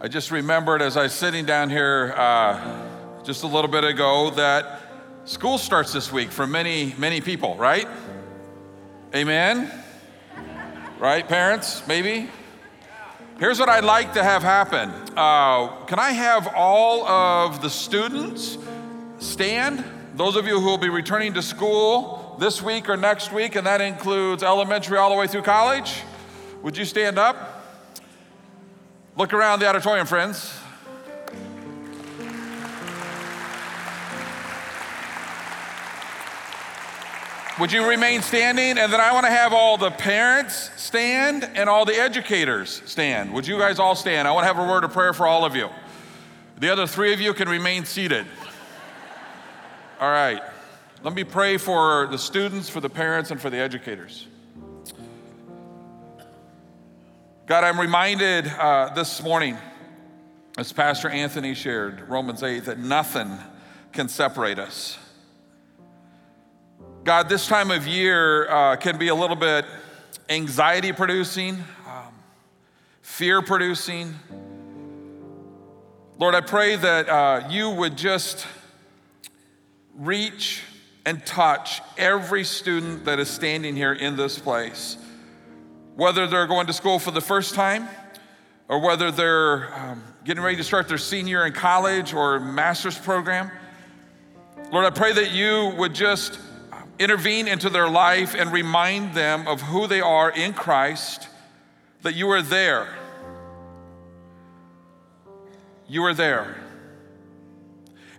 I just remembered as I was sitting down here uh, just a little bit ago that school starts this week for many, many people, right? Amen? Right, parents? Maybe? Here's what I'd like to have happen. Uh, can I have all of the students stand? Those of you who will be returning to school this week or next week, and that includes elementary all the way through college, would you stand up? Look around the auditorium, friends. Would you remain standing? And then I want to have all the parents stand and all the educators stand. Would you guys all stand? I want to have a word of prayer for all of you. The other three of you can remain seated. All right. Let me pray for the students, for the parents, and for the educators. God, I'm reminded uh, this morning, as Pastor Anthony shared, Romans 8, that nothing can separate us. God, this time of year uh, can be a little bit anxiety producing, um, fear producing. Lord, I pray that uh, you would just reach and touch every student that is standing here in this place whether they're going to school for the first time or whether they're um, getting ready to start their senior in college or master's program. Lord, I pray that you would just intervene into their life and remind them of who they are in Christ, that you are there. You are there.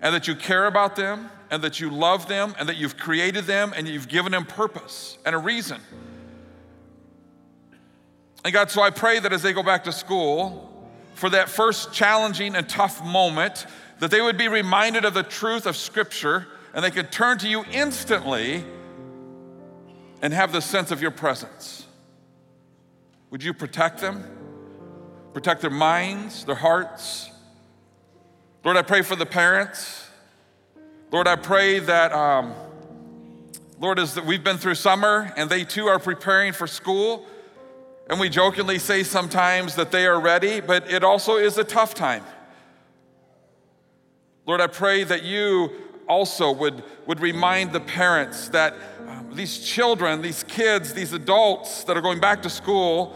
And that you care about them, and that you love them, and that you've created them, and you've given them purpose and a reason. And God, so I pray that as they go back to school, for that first challenging and tough moment, that they would be reminded of the truth of Scripture and they could turn to you instantly and have the sense of your presence. Would you protect them? Protect their minds, their hearts. Lord, I pray for the parents. Lord, I pray that, um, Lord, as we've been through summer and they too are preparing for school. And we jokingly say sometimes that they are ready, but it also is a tough time. Lord, I pray that you also would, would remind the parents that um, these children, these kids, these adults that are going back to school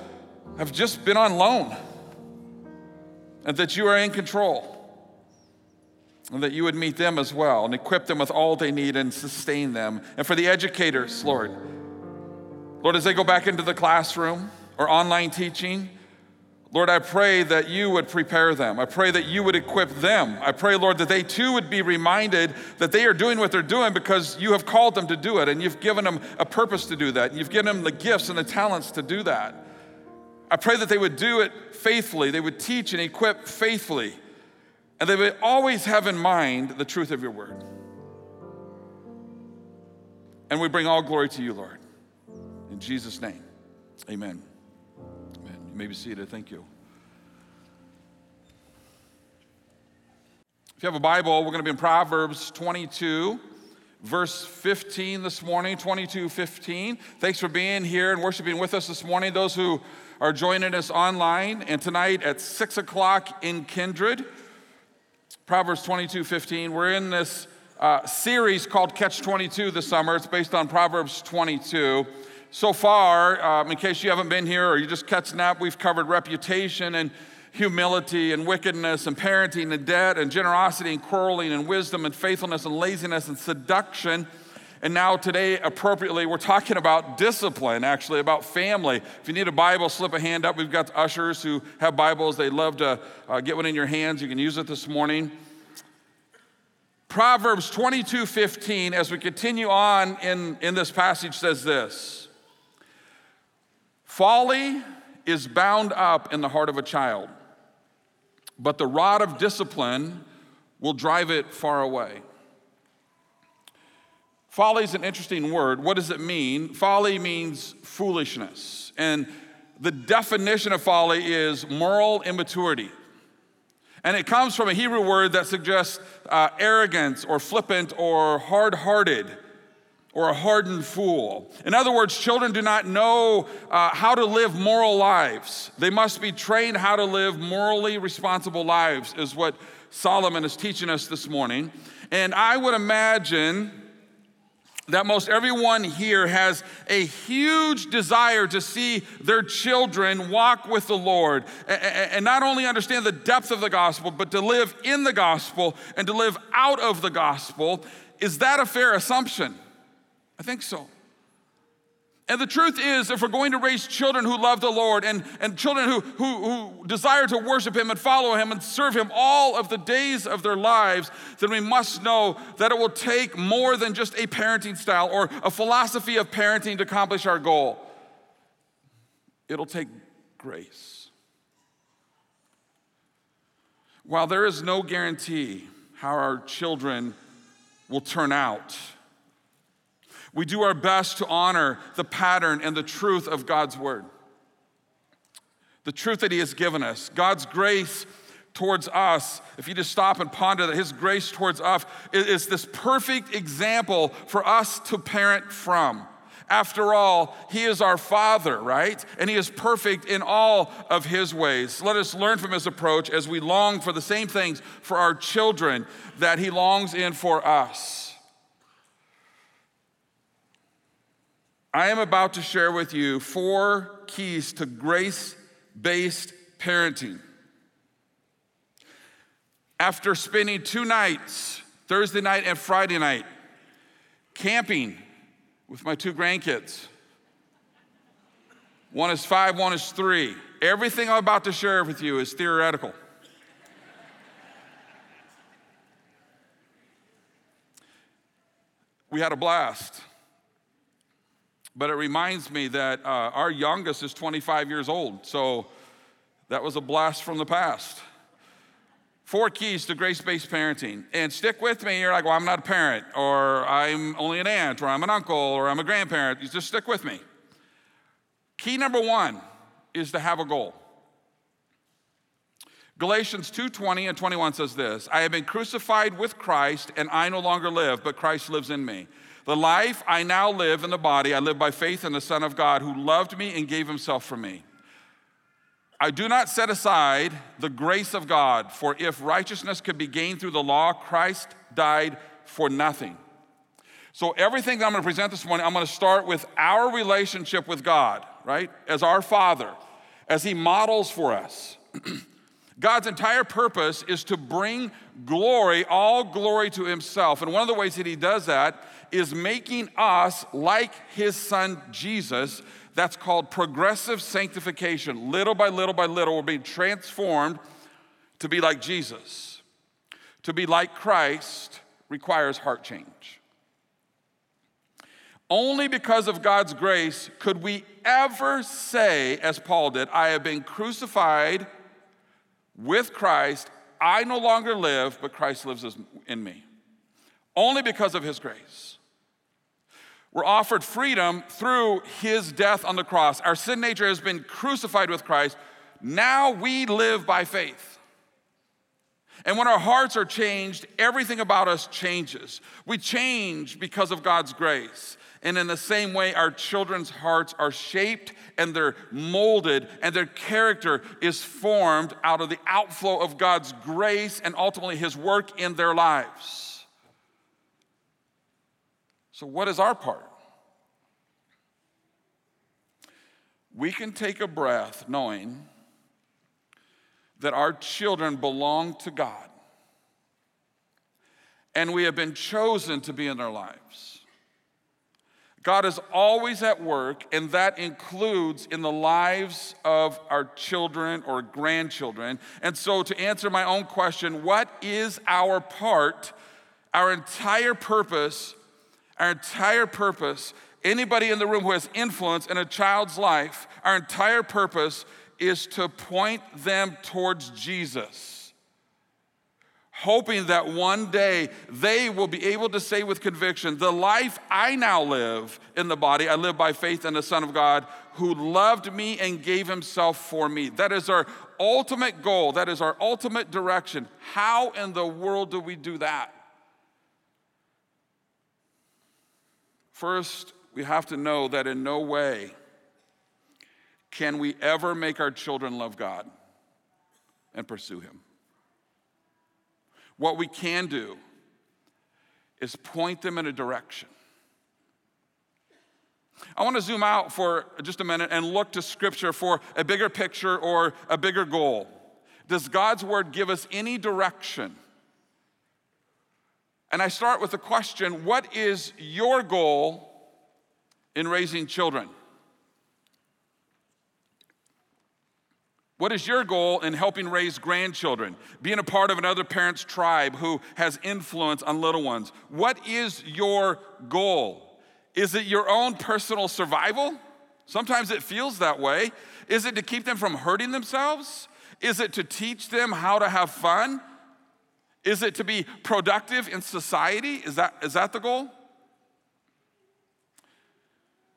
have just been on loan and that you are in control and that you would meet them as well and equip them with all they need and sustain them. And for the educators, Lord, Lord, as they go back into the classroom, or online teaching, Lord, I pray that you would prepare them. I pray that you would equip them. I pray, Lord, that they too would be reminded that they are doing what they're doing because you have called them to do it and you've given them a purpose to do that. You've given them the gifts and the talents to do that. I pray that they would do it faithfully, they would teach and equip faithfully, and they would always have in mind the truth of your word. And we bring all glory to you, Lord. In Jesus' name, amen. You may be seated. Thank you. If you have a Bible, we're going to be in Proverbs 22, verse 15 this morning. 22, 15. Thanks for being here and worshiping with us this morning. Those who are joining us online and tonight at 6 o'clock in Kindred. Proverbs 22, 15. We're in this uh, series called Catch 22 this summer. It's based on Proverbs 22. So far, um, in case you haven't been here or you're just catching up, we've covered reputation and humility and wickedness and parenting and debt and generosity and quarreling and wisdom and faithfulness and laziness and seduction. And now, today, appropriately, we're talking about discipline, actually, about family. If you need a Bible, slip a hand up. We've got ushers who have Bibles. They'd love to uh, get one in your hands. You can use it this morning. Proverbs 22 15, as we continue on in, in this passage, says this. Folly is bound up in the heart of a child, but the rod of discipline will drive it far away. Folly is an interesting word. What does it mean? Folly means foolishness. And the definition of folly is moral immaturity. And it comes from a Hebrew word that suggests uh, arrogance or flippant or hard hearted or a hardened fool. In other words, children do not know uh, how to live moral lives. They must be trained how to live morally responsible lives, is what Solomon is teaching us this morning. And I would imagine that most everyone here has a huge desire to see their children walk with the Lord and not only understand the depth of the gospel, but to live in the gospel and to live out of the gospel. Is that a fair assumption? I think so. And the truth is, if we're going to raise children who love the Lord and, and children who, who, who desire to worship Him and follow Him and serve Him all of the days of their lives, then we must know that it will take more than just a parenting style or a philosophy of parenting to accomplish our goal. It'll take grace. While there is no guarantee how our children will turn out, we do our best to honor the pattern and the truth of God's word. The truth that He has given us, God's grace towards us, if you just stop and ponder that His grace towards us is, this perfect example for us to parent from. After all, He is our Father, right? And He is perfect in all of His ways. Let us learn from His approach as we long for the same things for our children that He longs in for us. I am about to share with you four keys to grace based parenting. After spending two nights, Thursday night and Friday night, camping with my two grandkids, one is five, one is three. Everything I'm about to share with you is theoretical. we had a blast. But it reminds me that uh, our youngest is 25 years old, so that was a blast from the past. Four keys to grace based parenting. And stick with me. You're like, well, I'm not a parent, or I'm only an aunt, or I'm an uncle, or I'm a grandparent. You just stick with me. Key number one is to have a goal. Galatians 2:20 and 21 says this, I have been crucified with Christ and I no longer live, but Christ lives in me. The life I now live in the body, I live by faith in the Son of God who loved me and gave himself for me. I do not set aside the grace of God, for if righteousness could be gained through the law, Christ died for nothing. So, everything that I'm going to present this morning, I'm going to start with our relationship with God, right? As our Father, as He models for us. God's entire purpose is to bring glory, all glory to Himself. And one of the ways that He does that is making us like his son Jesus. That's called progressive sanctification. Little by little by little, we're being transformed to be like Jesus. To be like Christ requires heart change. Only because of God's grace could we ever say, as Paul did, I have been crucified with Christ. I no longer live, but Christ lives in me. Only because of his grace. We're offered freedom through his death on the cross. Our sin nature has been crucified with Christ. Now we live by faith. And when our hearts are changed, everything about us changes. We change because of God's grace. And in the same way, our children's hearts are shaped and they're molded, and their character is formed out of the outflow of God's grace and ultimately His work in their lives. So, what is our part? We can take a breath knowing that our children belong to God and we have been chosen to be in their lives. God is always at work, and that includes in the lives of our children or grandchildren. And so, to answer my own question, what is our part? Our entire purpose our entire purpose, anybody in the room who has influence in a child's life, our entire purpose is to point them towards Jesus. Hoping that one day they will be able to say with conviction, The life I now live in the body, I live by faith in the Son of God who loved me and gave himself for me. That is our ultimate goal. That is our ultimate direction. How in the world do we do that? First, we have to know that in no way can we ever make our children love God and pursue Him. What we can do is point them in a direction. I want to zoom out for just a minute and look to Scripture for a bigger picture or a bigger goal. Does God's Word give us any direction? And I start with the question what is your goal in raising children? What is your goal in helping raise grandchildren? Being a part of another parent's tribe who has influence on little ones. What is your goal? Is it your own personal survival? Sometimes it feels that way. Is it to keep them from hurting themselves? Is it to teach them how to have fun? Is it to be productive in society? Is that, is that the goal?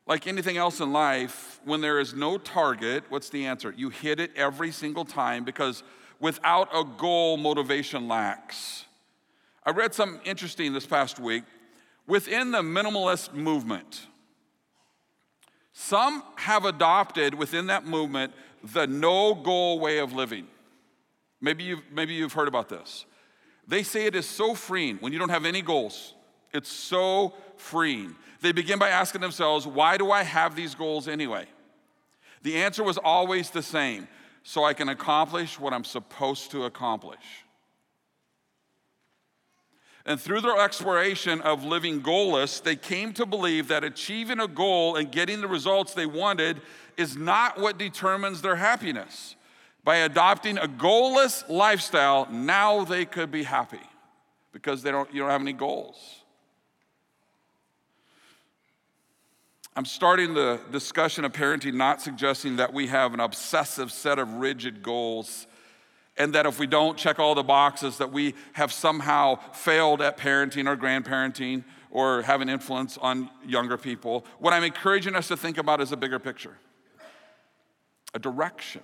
Like anything else in life, when there is no target, what's the answer? You hit it every single time because without a goal, motivation lacks. I read something interesting this past week. Within the minimalist movement, some have adopted within that movement the no goal way of living. Maybe you've, maybe you've heard about this. They say it is so freeing when you don't have any goals. It's so freeing. They begin by asking themselves, why do I have these goals anyway? The answer was always the same so I can accomplish what I'm supposed to accomplish. And through their exploration of living goalless, they came to believe that achieving a goal and getting the results they wanted is not what determines their happiness. By adopting a goalless lifestyle, now they could be happy because they don't, you don't have any goals. I'm starting the discussion of parenting not suggesting that we have an obsessive set of rigid goals and that if we don't check all the boxes that we have somehow failed at parenting or grandparenting or have an influence on younger people. What I'm encouraging us to think about is a bigger picture. A direction.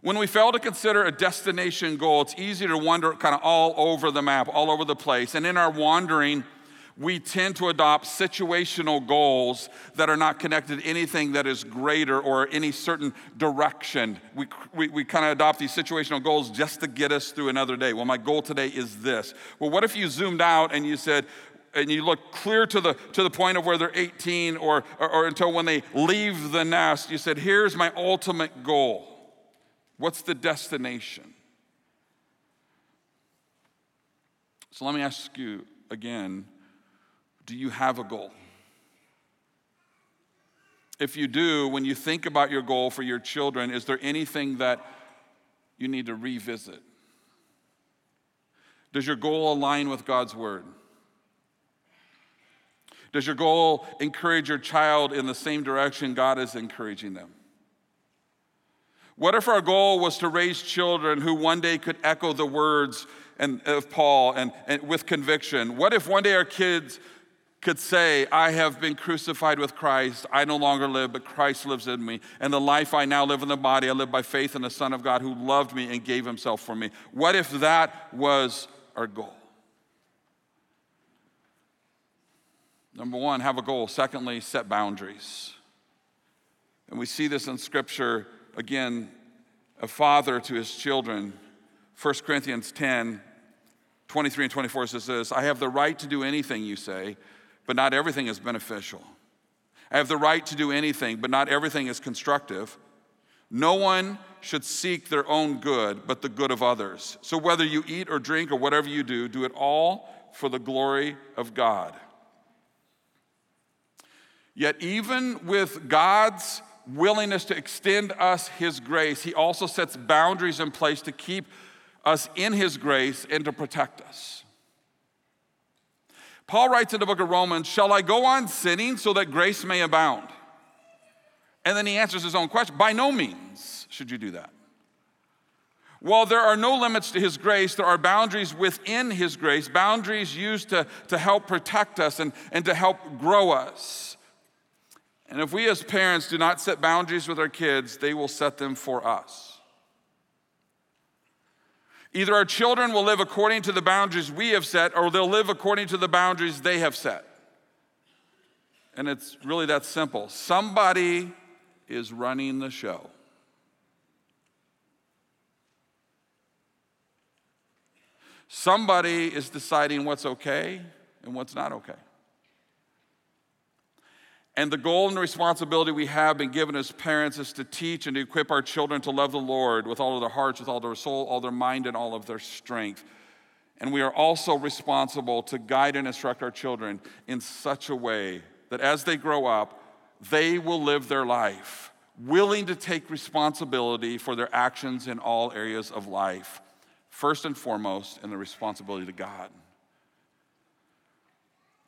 When we fail to consider a destination goal, it's easy to wander kind of all over the map, all over the place. And in our wandering, we tend to adopt situational goals that are not connected to anything that is greater or any certain direction. We, we, we kind of adopt these situational goals just to get us through another day. Well, my goal today is this. Well, what if you zoomed out and you said, and you look clear to the, to the point of where they're 18 or, or, or until when they leave the nest, you said, here's my ultimate goal. What's the destination? So let me ask you again do you have a goal? If you do, when you think about your goal for your children, is there anything that you need to revisit? Does your goal align with God's word? Does your goal encourage your child in the same direction God is encouraging them? What if our goal was to raise children who one day could echo the words and, of Paul and, and with conviction? What if one day our kids could say, I have been crucified with Christ. I no longer live, but Christ lives in me. And the life I now live in the body, I live by faith in the Son of God who loved me and gave himself for me. What if that was our goal? Number one, have a goal. Secondly, set boundaries. And we see this in Scripture again, a father to his children. 1 Corinthians 10 23 and 24 says this I have the right to do anything you say but not everything is beneficial. I have the right to do anything, but not everything is constructive. No one should seek their own good, but the good of others. So whether you eat or drink or whatever you do, do it all for the glory of God. Yet, even with God's willingness to extend us His grace, He also sets boundaries in place to keep us in His grace and to protect us. Paul writes in the book of Romans, Shall I go on sinning so that grace may abound? And then he answers his own question By no means should you do that. While there are no limits to his grace, there are boundaries within his grace, boundaries used to, to help protect us and, and to help grow us. And if we as parents do not set boundaries with our kids, they will set them for us. Either our children will live according to the boundaries we have set, or they'll live according to the boundaries they have set. And it's really that simple. Somebody is running the show. Somebody is deciding what's okay and what's not okay. And the goal and responsibility we have been given as parents is to teach and to equip our children to love the Lord with all of their hearts, with all their soul, all their mind, and all of their strength. And we are also responsible to guide and instruct our children in such a way that as they grow up, they will live their life willing to take responsibility for their actions in all areas of life first and foremost in the responsibility to God.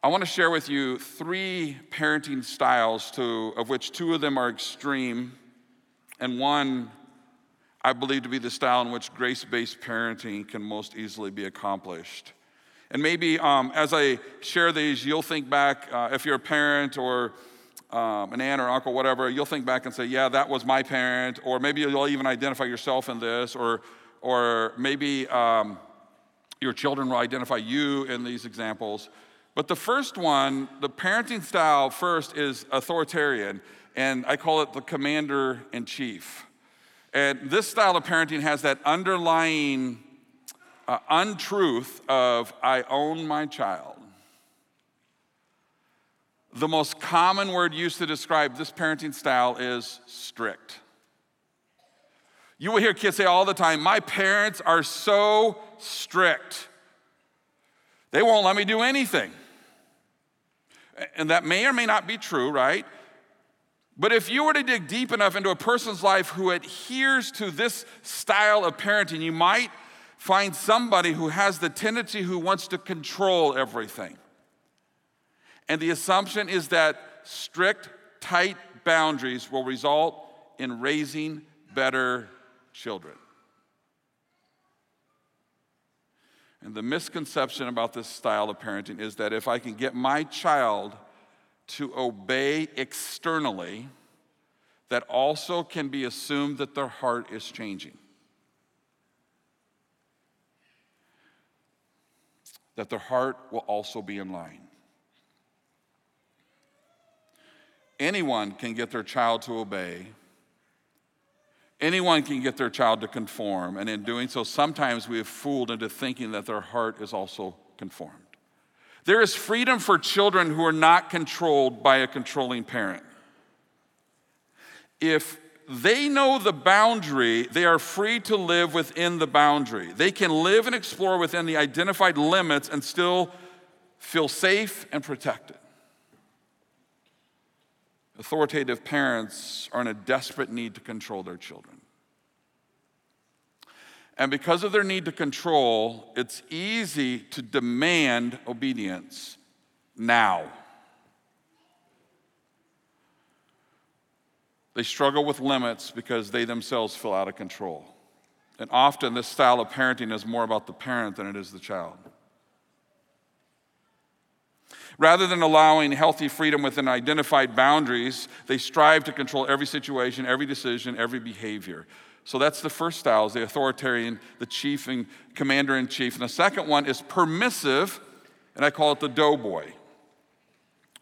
I want to share with you three parenting styles, to, of which two of them are extreme, and one I believe to be the style in which grace based parenting can most easily be accomplished. And maybe um, as I share these, you'll think back, uh, if you're a parent or um, an aunt or uncle, whatever, you'll think back and say, Yeah, that was my parent. Or maybe you'll even identify yourself in this. Or or maybe um, your children will identify you in these examples. But the first one, the parenting style first is authoritarian, and I call it the commander in chief. And this style of parenting has that underlying uh, untruth of I own my child. The most common word used to describe this parenting style is strict. You will hear kids say all the time, My parents are so strict. They won't let me do anything. And that may or may not be true, right? But if you were to dig deep enough into a person's life who adheres to this style of parenting, you might find somebody who has the tendency who wants to control everything. And the assumption is that strict, tight boundaries will result in raising better children. And the misconception about this style of parenting is that if I can get my child to obey externally, that also can be assumed that their heart is changing. That their heart will also be in line. Anyone can get their child to obey Anyone can get their child to conform, and in doing so, sometimes we have fooled into thinking that their heart is also conformed. There is freedom for children who are not controlled by a controlling parent. If they know the boundary, they are free to live within the boundary. They can live and explore within the identified limits and still feel safe and protected. Authoritative parents are in a desperate need to control their children. And because of their need to control, it's easy to demand obedience now. They struggle with limits because they themselves feel out of control. And often, this style of parenting is more about the parent than it is the child. Rather than allowing healthy freedom within identified boundaries, they strive to control every situation, every decision, every behavior. So that's the first style, is the authoritarian, the chief and commander in chief. And the second one is permissive, and I call it the doughboy.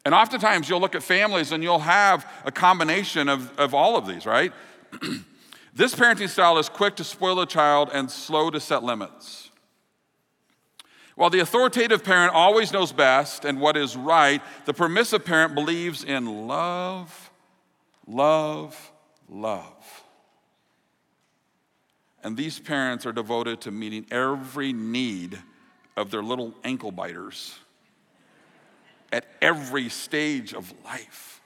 And oftentimes you'll look at families and you'll have a combination of, of all of these, right? this parenting style is quick to spoil a child and slow to set limits. While the authoritative parent always knows best and what is right, the permissive parent believes in love, love, love. And these parents are devoted to meeting every need of their little ankle biters at every stage of life.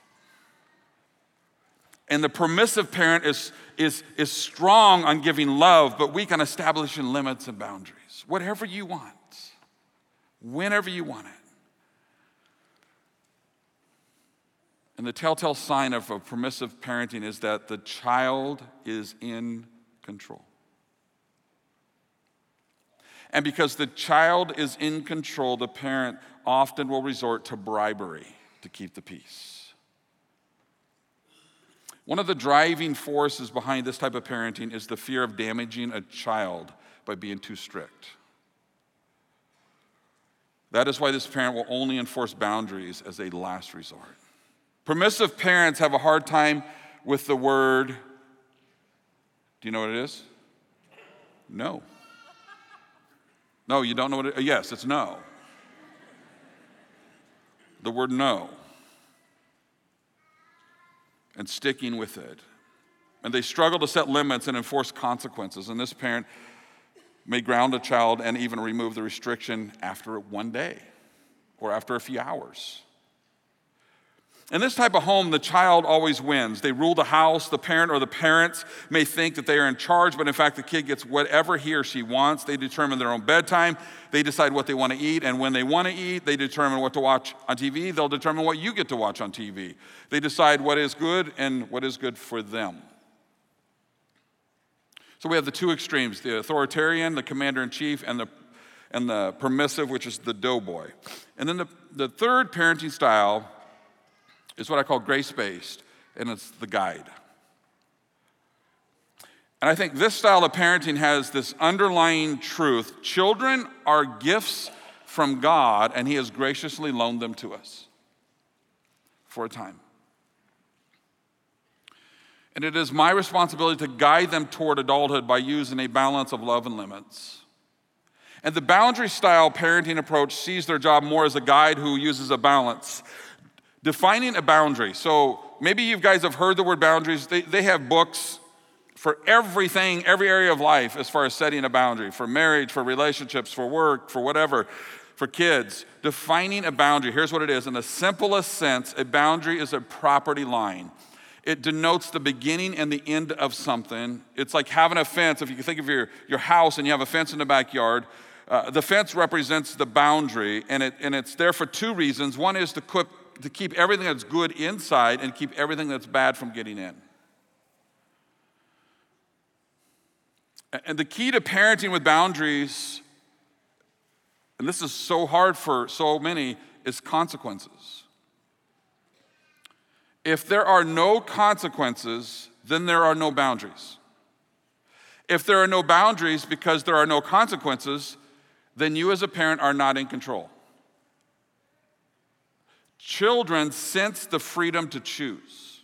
And the permissive parent is, is, is strong on giving love, but weak on establishing limits and boundaries. Whatever you want whenever you want it. And the telltale sign of a permissive parenting is that the child is in control. And because the child is in control, the parent often will resort to bribery to keep the peace. One of the driving forces behind this type of parenting is the fear of damaging a child by being too strict. That is why this parent will only enforce boundaries as a last resort. Permissive parents have a hard time with the word. Do you know what it is? No. No, you don't know what it is? Yes, it's no. The word no. And sticking with it. And they struggle to set limits and enforce consequences. And this parent may ground a child and even remove the restriction after one day or after a few hours. In this type of home, the child always wins. They rule the house. The parent or the parents may think that they are in charge, but in fact, the kid gets whatever he or she wants. They determine their own bedtime. They decide what they want to eat. And when they want to eat, they determine what to watch on TV. They'll determine what you get to watch on TV. They decide what is good and what is good for them. So we have the two extremes the authoritarian, the commander in chief, and the, and the permissive, which is the doughboy. And then the, the third parenting style is what I call grace based, and it's the guide. And I think this style of parenting has this underlying truth children are gifts from God, and He has graciously loaned them to us for a time. And it is my responsibility to guide them toward adulthood by using a balance of love and limits. And the boundary style parenting approach sees their job more as a guide who uses a balance. Defining a boundary. So maybe you guys have heard the word boundaries. They, they have books for everything, every area of life as far as setting a boundary for marriage, for relationships, for work, for whatever, for kids. Defining a boundary. Here's what it is in the simplest sense, a boundary is a property line it denotes the beginning and the end of something. It's like having a fence. If you think of your, your house and you have a fence in the backyard, uh, the fence represents the boundary, and, it, and it's there for two reasons. One is to, keep, to keep everything that's good inside and keep everything that's bad from getting in. And the key to parenting with boundaries, and this is so hard for so many, is consequences. If there are no consequences, then there are no boundaries. If there are no boundaries because there are no consequences, then you as a parent are not in control. Children sense the freedom to choose.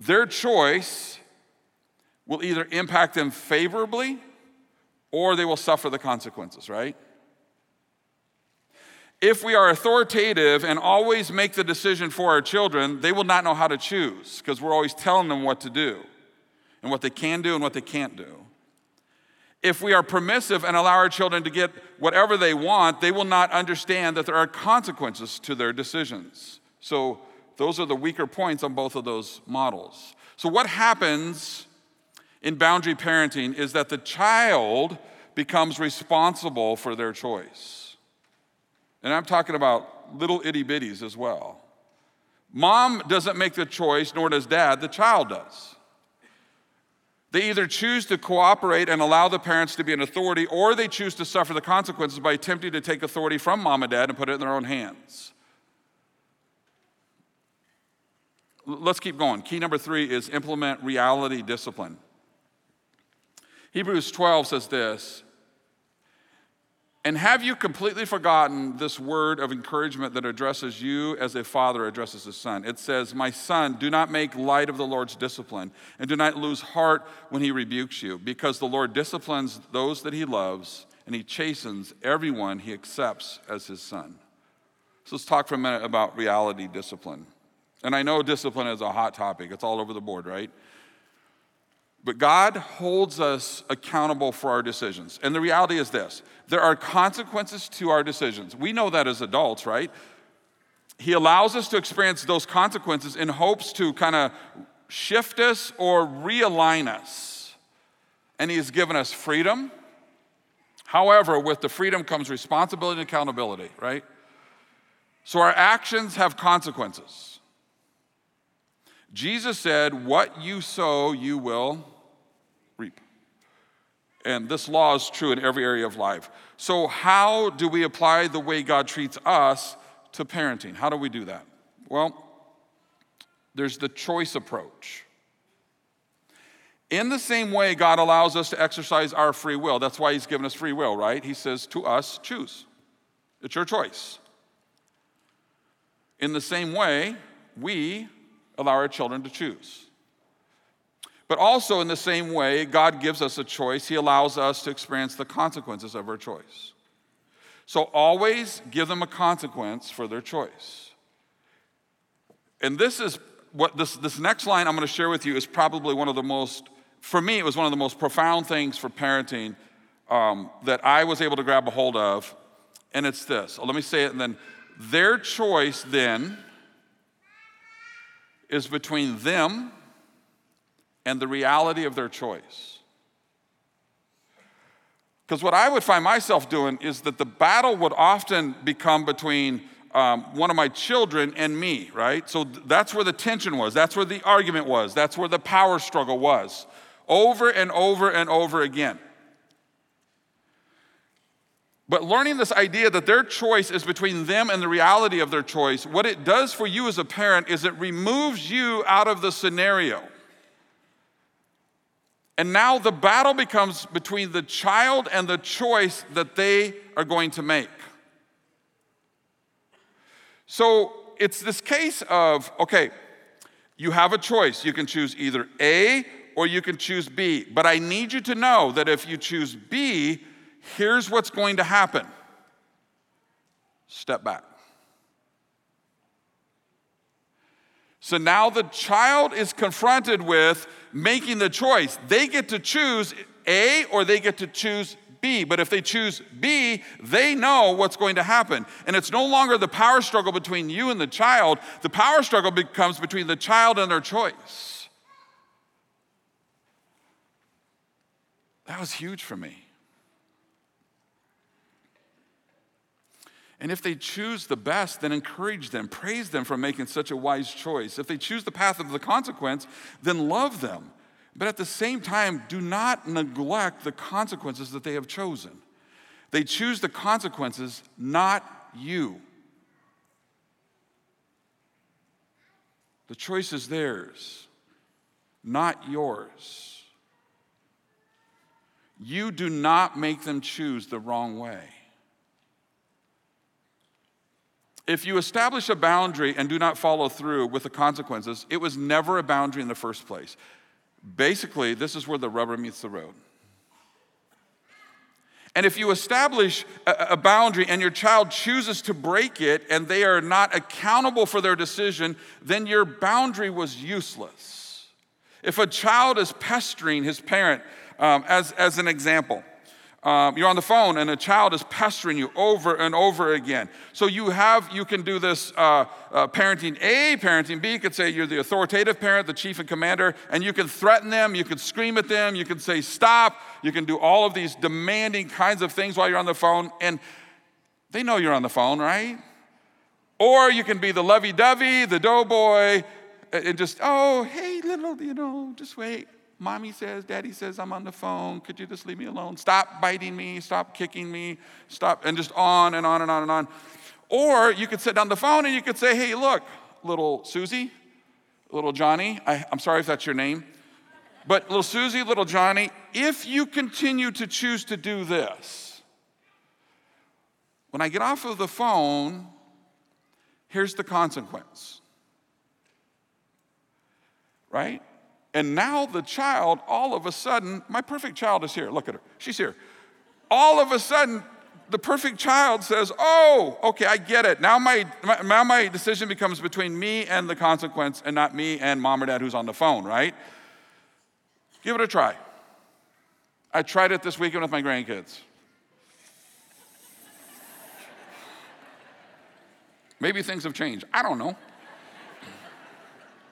Their choice will either impact them favorably or they will suffer the consequences, right? If we are authoritative and always make the decision for our children, they will not know how to choose because we're always telling them what to do and what they can do and what they can't do. If we are permissive and allow our children to get whatever they want, they will not understand that there are consequences to their decisions. So, those are the weaker points on both of those models. So, what happens in boundary parenting is that the child becomes responsible for their choice. And I'm talking about little itty bitties as well. Mom doesn't make the choice, nor does dad, the child does. They either choose to cooperate and allow the parents to be an authority, or they choose to suffer the consequences by attempting to take authority from mom and dad and put it in their own hands. Let's keep going. Key number three is implement reality discipline. Hebrews 12 says this and have you completely forgotten this word of encouragement that addresses you as a father addresses his son? It says, My son, do not make light of the Lord's discipline, and do not lose heart when he rebukes you, because the Lord disciplines those that he loves, and he chastens everyone he accepts as his son. So let's talk for a minute about reality discipline. And I know discipline is a hot topic, it's all over the board, right? But God holds us accountable for our decisions. And the reality is this there are consequences to our decisions. We know that as adults, right? He allows us to experience those consequences in hopes to kind of shift us or realign us. And He has given us freedom. However, with the freedom comes responsibility and accountability, right? So our actions have consequences. Jesus said, What you sow, you will. And this law is true in every area of life. So, how do we apply the way God treats us to parenting? How do we do that? Well, there's the choice approach. In the same way, God allows us to exercise our free will. That's why He's given us free will, right? He says to us, choose. It's your choice. In the same way, we allow our children to choose. But also, in the same way, God gives us a choice. He allows us to experience the consequences of our choice. So always give them a consequence for their choice. And this is what this, this next line I'm going to share with you is probably one of the most, for me, it was one of the most profound things for parenting um, that I was able to grab a hold of. And it's this. let me say it and then. Their choice then is between them and the reality of their choice. Because what I would find myself doing is that the battle would often become between um, one of my children and me, right? So that's where the tension was. That's where the argument was. That's where the power struggle was. Over and over and over again. But learning this idea that their choice is between them and the reality of their choice, what it does for you as a parent is it removes you out of the scenario. And now the battle becomes between the child and the choice that they are going to make. So it's this case of okay, you have a choice. You can choose either A or you can choose B. But I need you to know that if you choose B, here's what's going to happen step back. So now the child is confronted with making the choice. They get to choose A or they get to choose B. But if they choose B, they know what's going to happen. And it's no longer the power struggle between you and the child, the power struggle becomes between the child and their choice. That was huge for me. And if they choose the best, then encourage them, praise them for making such a wise choice. If they choose the path of the consequence, then love them. But at the same time, do not neglect the consequences that they have chosen. They choose the consequences, not you. The choice is theirs, not yours. You do not make them choose the wrong way. If you establish a boundary and do not follow through with the consequences, it was never a boundary in the first place. Basically, this is where the rubber meets the road. And if you establish a, boundary and your child chooses to break it and they are not accountable for their decision, then your boundary was useless. If a child is pestering his parent, um, as, as an example, um, you're on the phone and a child is pestering you over and over again. So you have, you can do this uh, uh, parenting A, parenting B. You could say you're the authoritative parent, the chief and commander, and you can threaten them, you can scream at them, you can say stop, you can do all of these demanding kinds of things while you're on the phone, and they know you're on the phone, right? Or you can be the lovey dovey, the doughboy, and just, oh, hey, little, you know, just wait. Mommy says, Daddy says, I'm on the phone. Could you just leave me alone? Stop biting me. Stop kicking me. Stop. And just on and on and on and on. Or you could sit down the phone and you could say, Hey, look, little Susie, little Johnny, I, I'm sorry if that's your name, but little Susie, little Johnny, if you continue to choose to do this, when I get off of the phone, here's the consequence. Right? And now the child, all of a sudden, my perfect child is here. Look at her. She's here. All of a sudden, the perfect child says, Oh, okay, I get it. Now my, now my decision becomes between me and the consequence and not me and mom or dad who's on the phone, right? Give it a try. I tried it this weekend with my grandkids. Maybe things have changed. I don't know.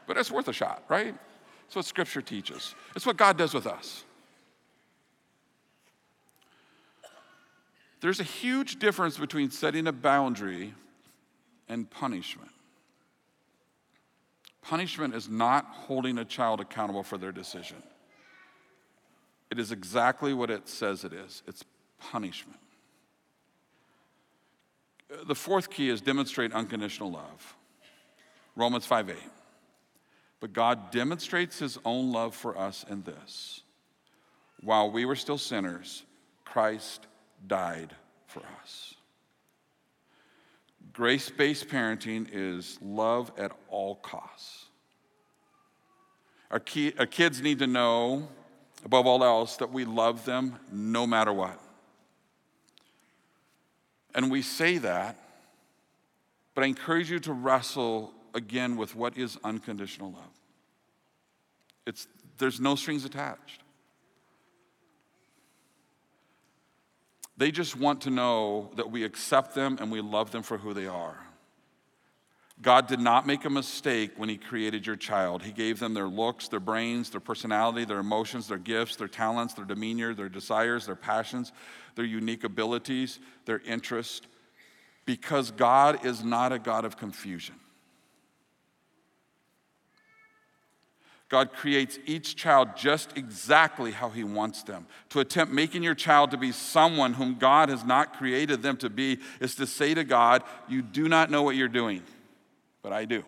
But it's worth a shot, right? That's what Scripture teaches. It's what God does with us. There's a huge difference between setting a boundary and punishment. Punishment is not holding a child accountable for their decision. It is exactly what it says it is it's punishment. The fourth key is demonstrate unconditional love. Romans 5 8. But God demonstrates his own love for us in this while we were still sinners, Christ died for us. Grace based parenting is love at all costs. Our, key, our kids need to know, above all else, that we love them no matter what. And we say that, but I encourage you to wrestle again with what is unconditional love. It's, there's no strings attached. They just want to know that we accept them and we love them for who they are. God did not make a mistake when He created your child. He gave them their looks, their brains, their personality, their emotions, their gifts, their talents, their demeanor, their desires, their passions, their unique abilities, their interests, because God is not a God of confusion. God creates each child just exactly how He wants them. To attempt making your child to be someone whom God has not created them to be is to say to God, You do not know what you're doing, but I do.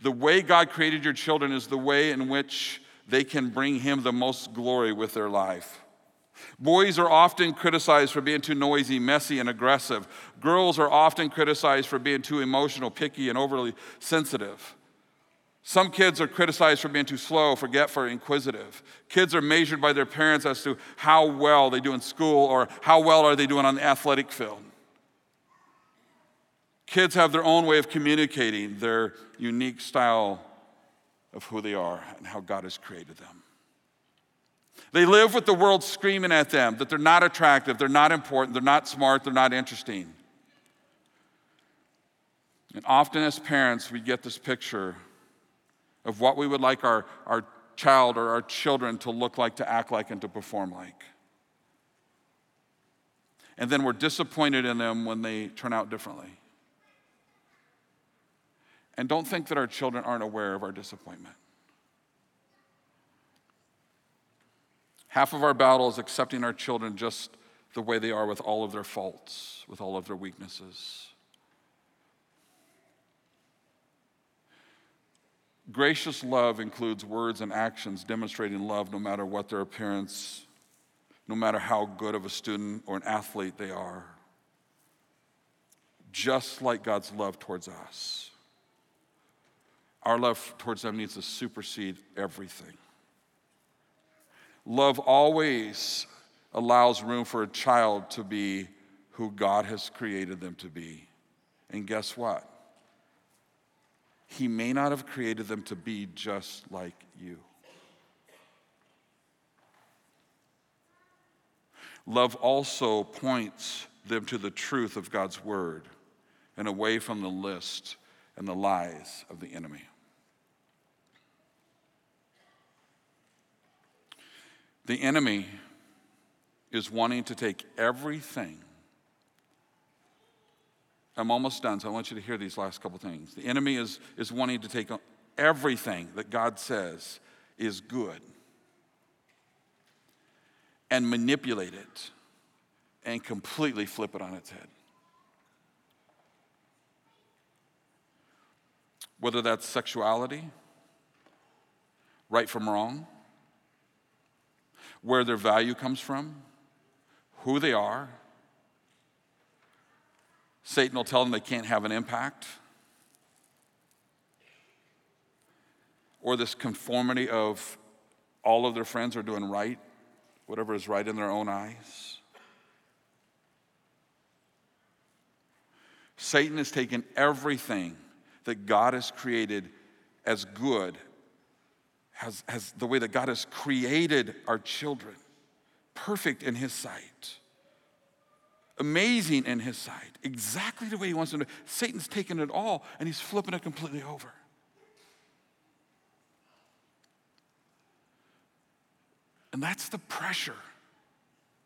The way God created your children is the way in which they can bring Him the most glory with their life. Boys are often criticized for being too noisy, messy, and aggressive. Girls are often criticized for being too emotional, picky, and overly sensitive. Some kids are criticized for being too slow, forgetful, inquisitive. Kids are measured by their parents as to how well they do in school or how well are they doing on the athletic field. Kids have their own way of communicating, their unique style of who they are and how God has created them. They live with the world screaming at them that they're not attractive, they're not important, they're not smart, they're not interesting. And often as parents, we get this picture of what we would like our, our child or our children to look like, to act like, and to perform like. And then we're disappointed in them when they turn out differently. And don't think that our children aren't aware of our disappointment. Half of our battle is accepting our children just the way they are with all of their faults, with all of their weaknesses. Gracious love includes words and actions demonstrating love no matter what their appearance, no matter how good of a student or an athlete they are. Just like God's love towards us. Our love towards them needs to supersede everything. Love always allows room for a child to be who God has created them to be. And guess what? He may not have created them to be just like you. Love also points them to the truth of God's word and away from the list and the lies of the enemy. The enemy is wanting to take everything I'm almost done, so I want you to hear these last couple things. The enemy is, is wanting to take everything that God says is good and manipulate it and completely flip it on its head. Whether that's sexuality, right from wrong, where their value comes from, who they are, Satan will tell them they can't have an impact. Or this conformity of all of their friends are doing right, whatever is right in their own eyes. Satan has taken everything that God has created as good, has, has the way that God has created our children, perfect in his sight amazing in his sight, exactly the way he wants them to. Satan's taken it all and he's flipping it completely over. And that's the pressure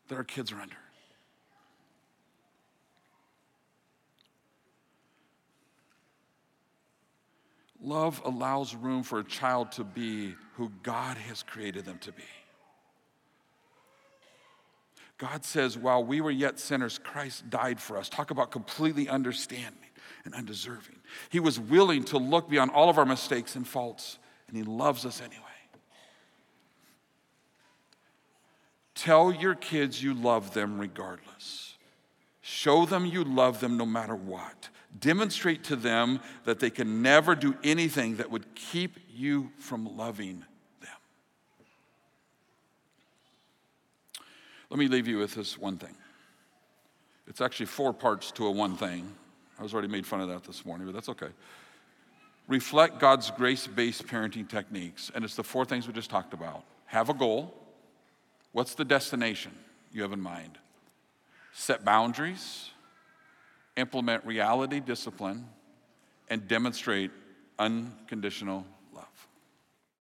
that our kids are under. Love allows room for a child to be who God has created them to be. God says, while we were yet sinners, Christ died for us. Talk about completely understanding and undeserving. He was willing to look beyond all of our mistakes and faults, and He loves us anyway. Tell your kids you love them regardless. Show them you love them no matter what. Demonstrate to them that they can never do anything that would keep you from loving them. Let me leave you with this one thing. It's actually four parts to a one thing. I was already made fun of that this morning, but that's okay. Reflect God's grace based parenting techniques, and it's the four things we just talked about. Have a goal. What's the destination you have in mind? Set boundaries, implement reality discipline, and demonstrate unconditional